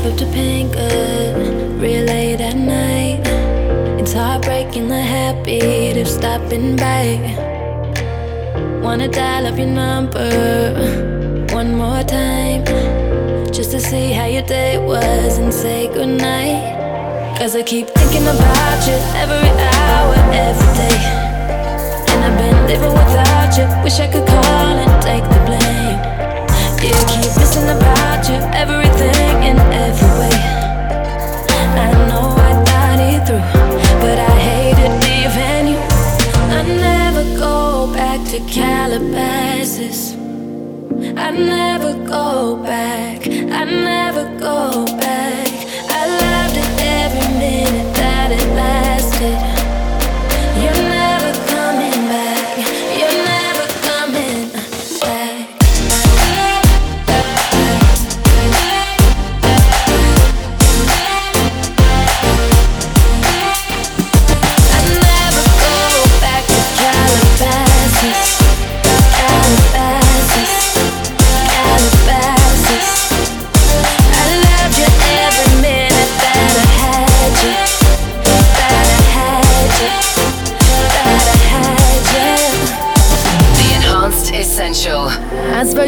Drive up to Pinkwood real late at night. It's heartbreaking the habit of stopping by. Wanna dial up your number one more time, just to see how your day was and say goodnight. Cause I keep thinking about you every hour, every day. And I've been living without you. Wish I could call and take the blame. Yeah, keep missing about you, everything in every way. I know I thought it through, but I hated leaving you. I never go back to Calabasas. I never go back. I never go back. I loved it every minute that it lasted.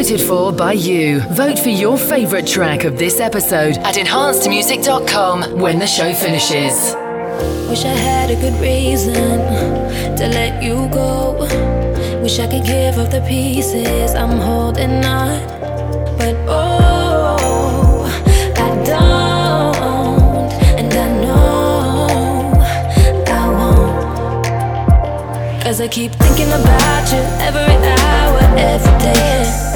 Voted for by you. Vote for your favourite track of this episode at enhancedmusic.com when the show finishes. Wish I had a good reason to let you go. Wish I could give up the pieces I'm holding on. But oh, I don't, and I know I won't. Cause I keep thinking about you every hour, every day.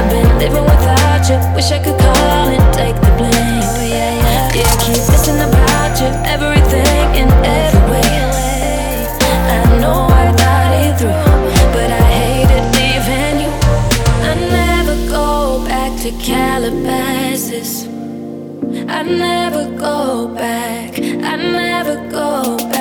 I've been living without you. Wish I could call and take the blame. Oh, yeah, yeah. Yeah, I keep missing about you. Everything in every way. I know I thought it through, but I hated leaving you. I never go back to Calabasas. I never go back. I never go back.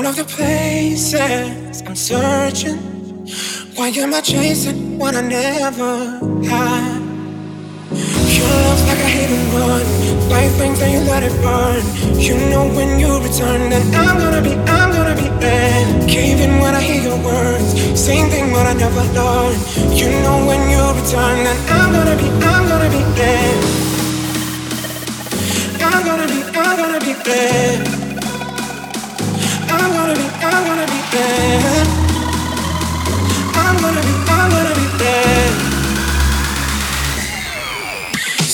All of the places I'm searching. Why am I chasing what I never had? Your love's like a and run. Light things and you let it burn. You know when you return, then I'm gonna be, I'm gonna be there. Caving when I hear your words. Same thing, but I never learned. You know when you return, then I'm gonna be, I'm gonna be there. I'm gonna be, I'm gonna be there.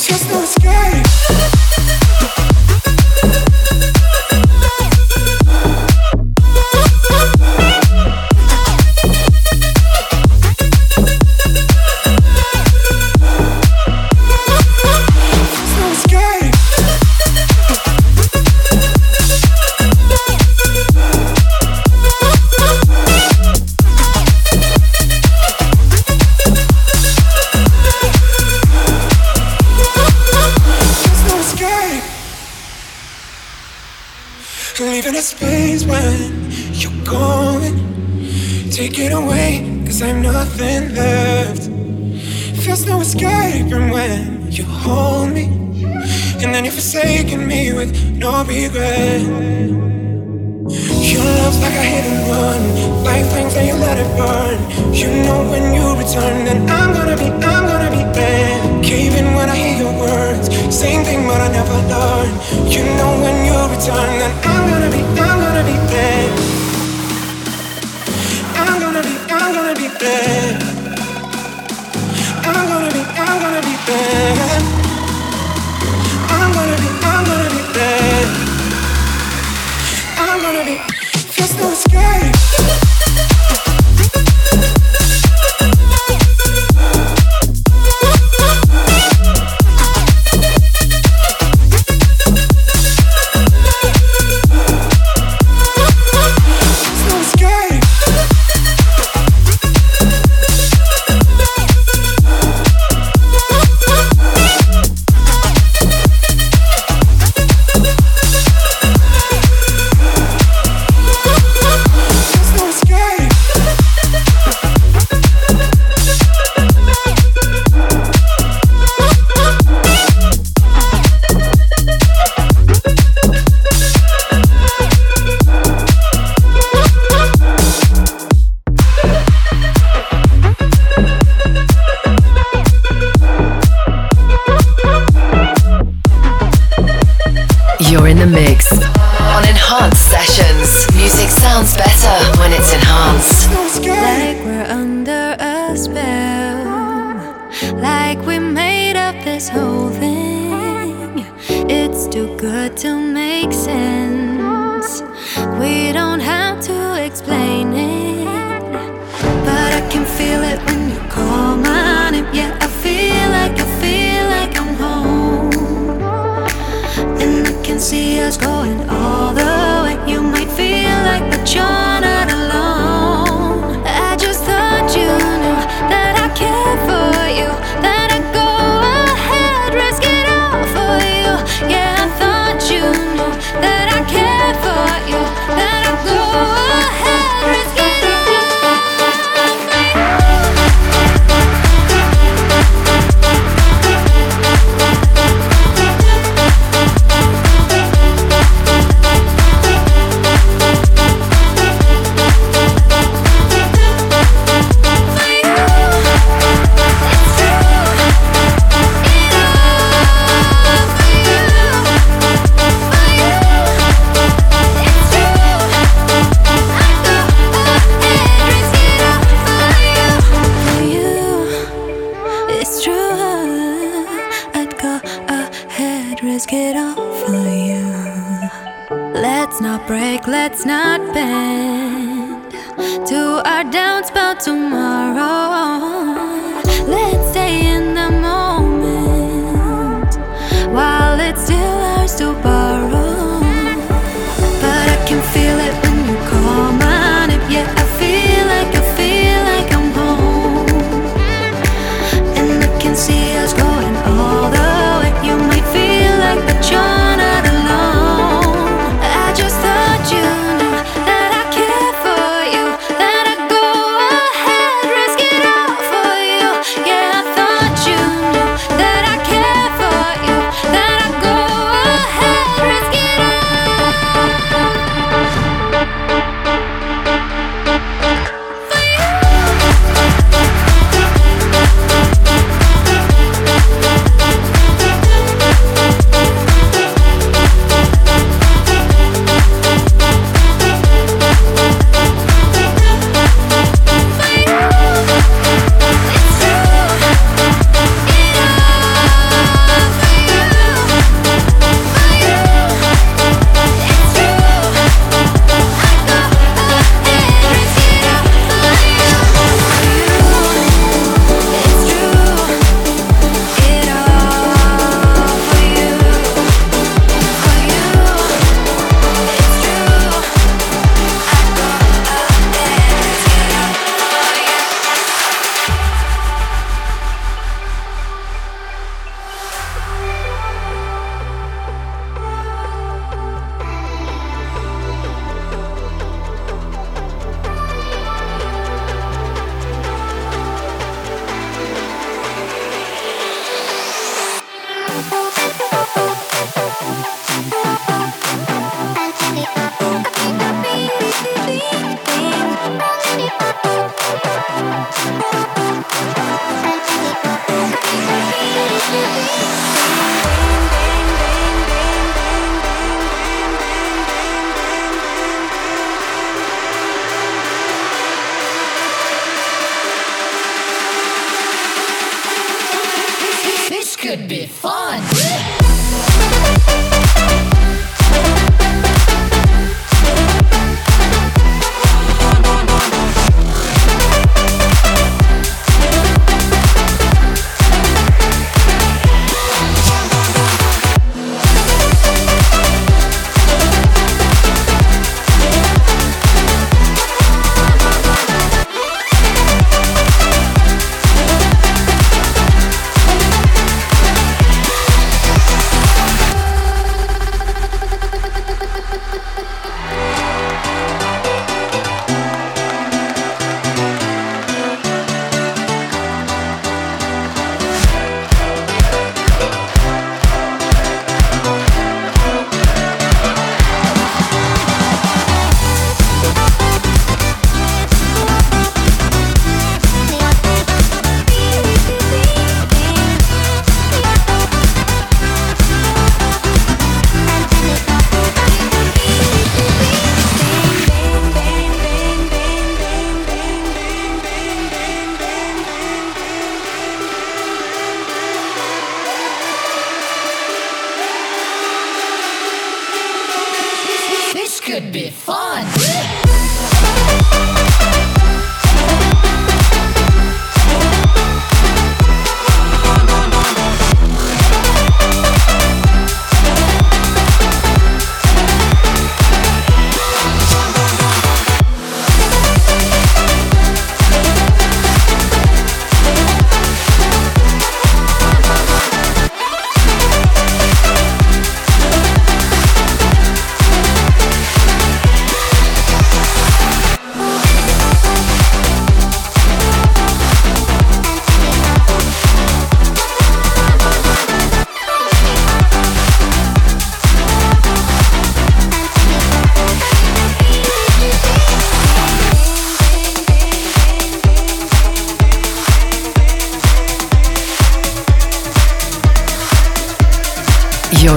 Just no escape. You hold me. And then you're forsaking me with no regret. Your love's like a hit and run. Like flames and you let it burn. You know when you return, then I'm gonna be, I'm gonna be there. Caving when I hear your words. Same thing, but I never learn. You know when you return, then I'm gonna be, I'm gonna be there. I'm gonna be, I'm gonna be there. I'm gonna be, I'm gonna be there's no escape.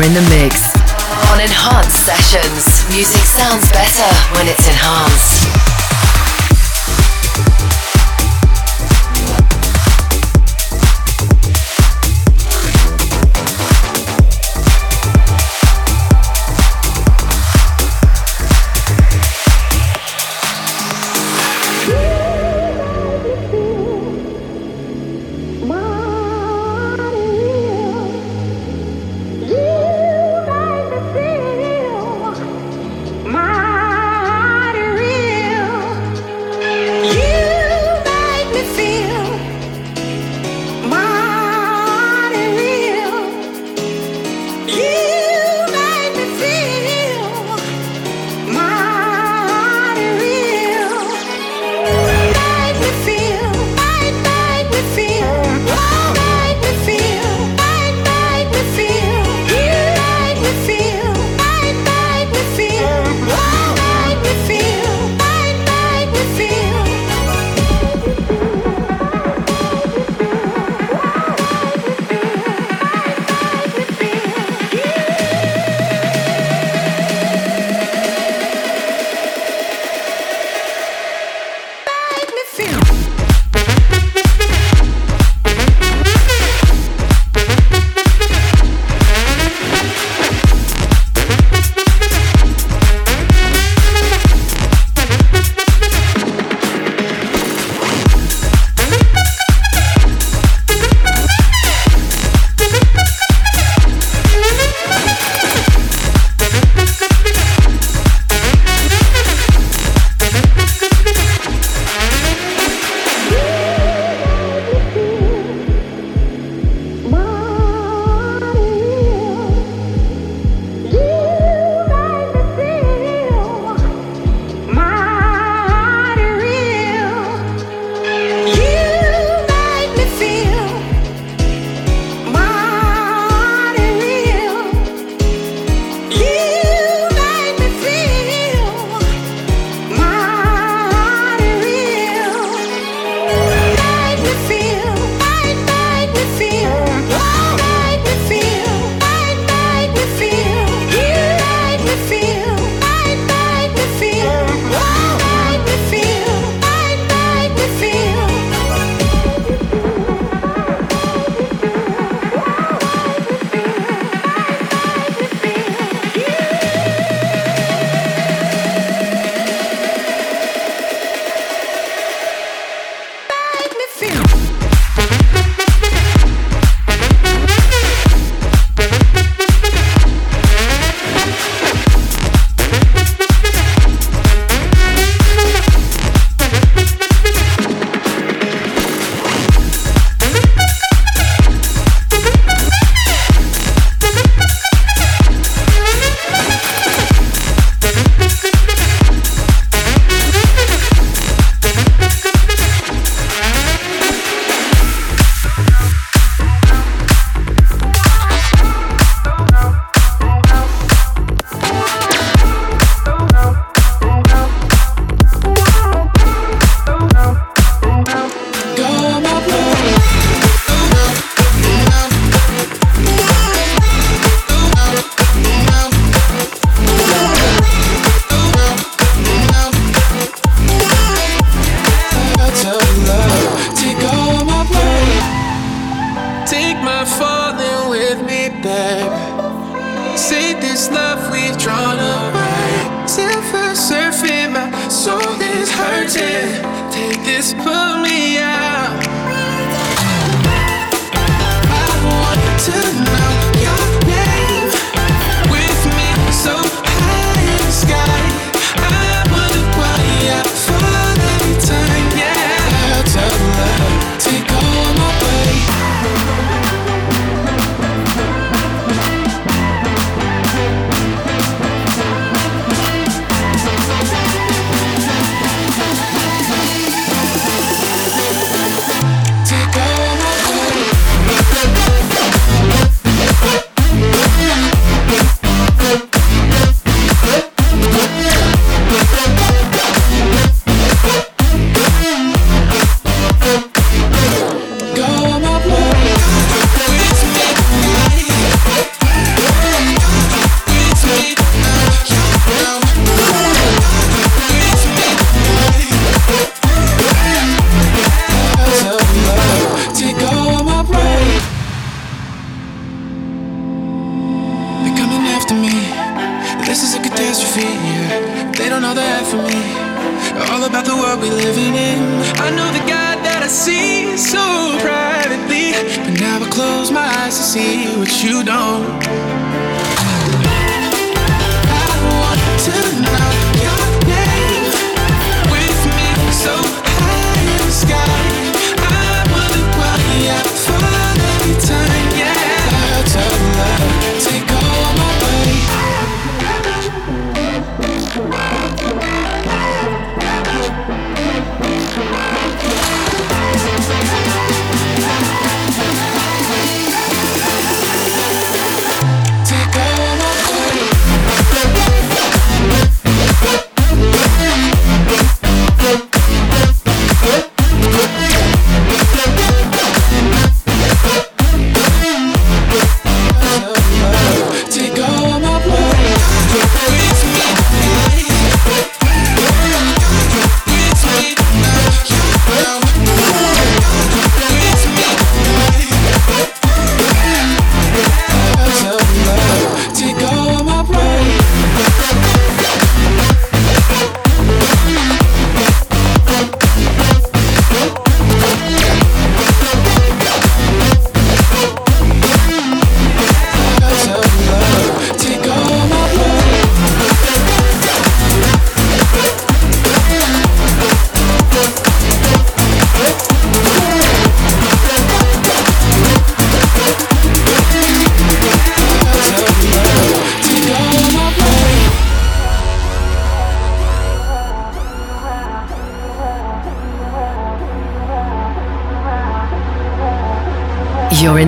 In the you don't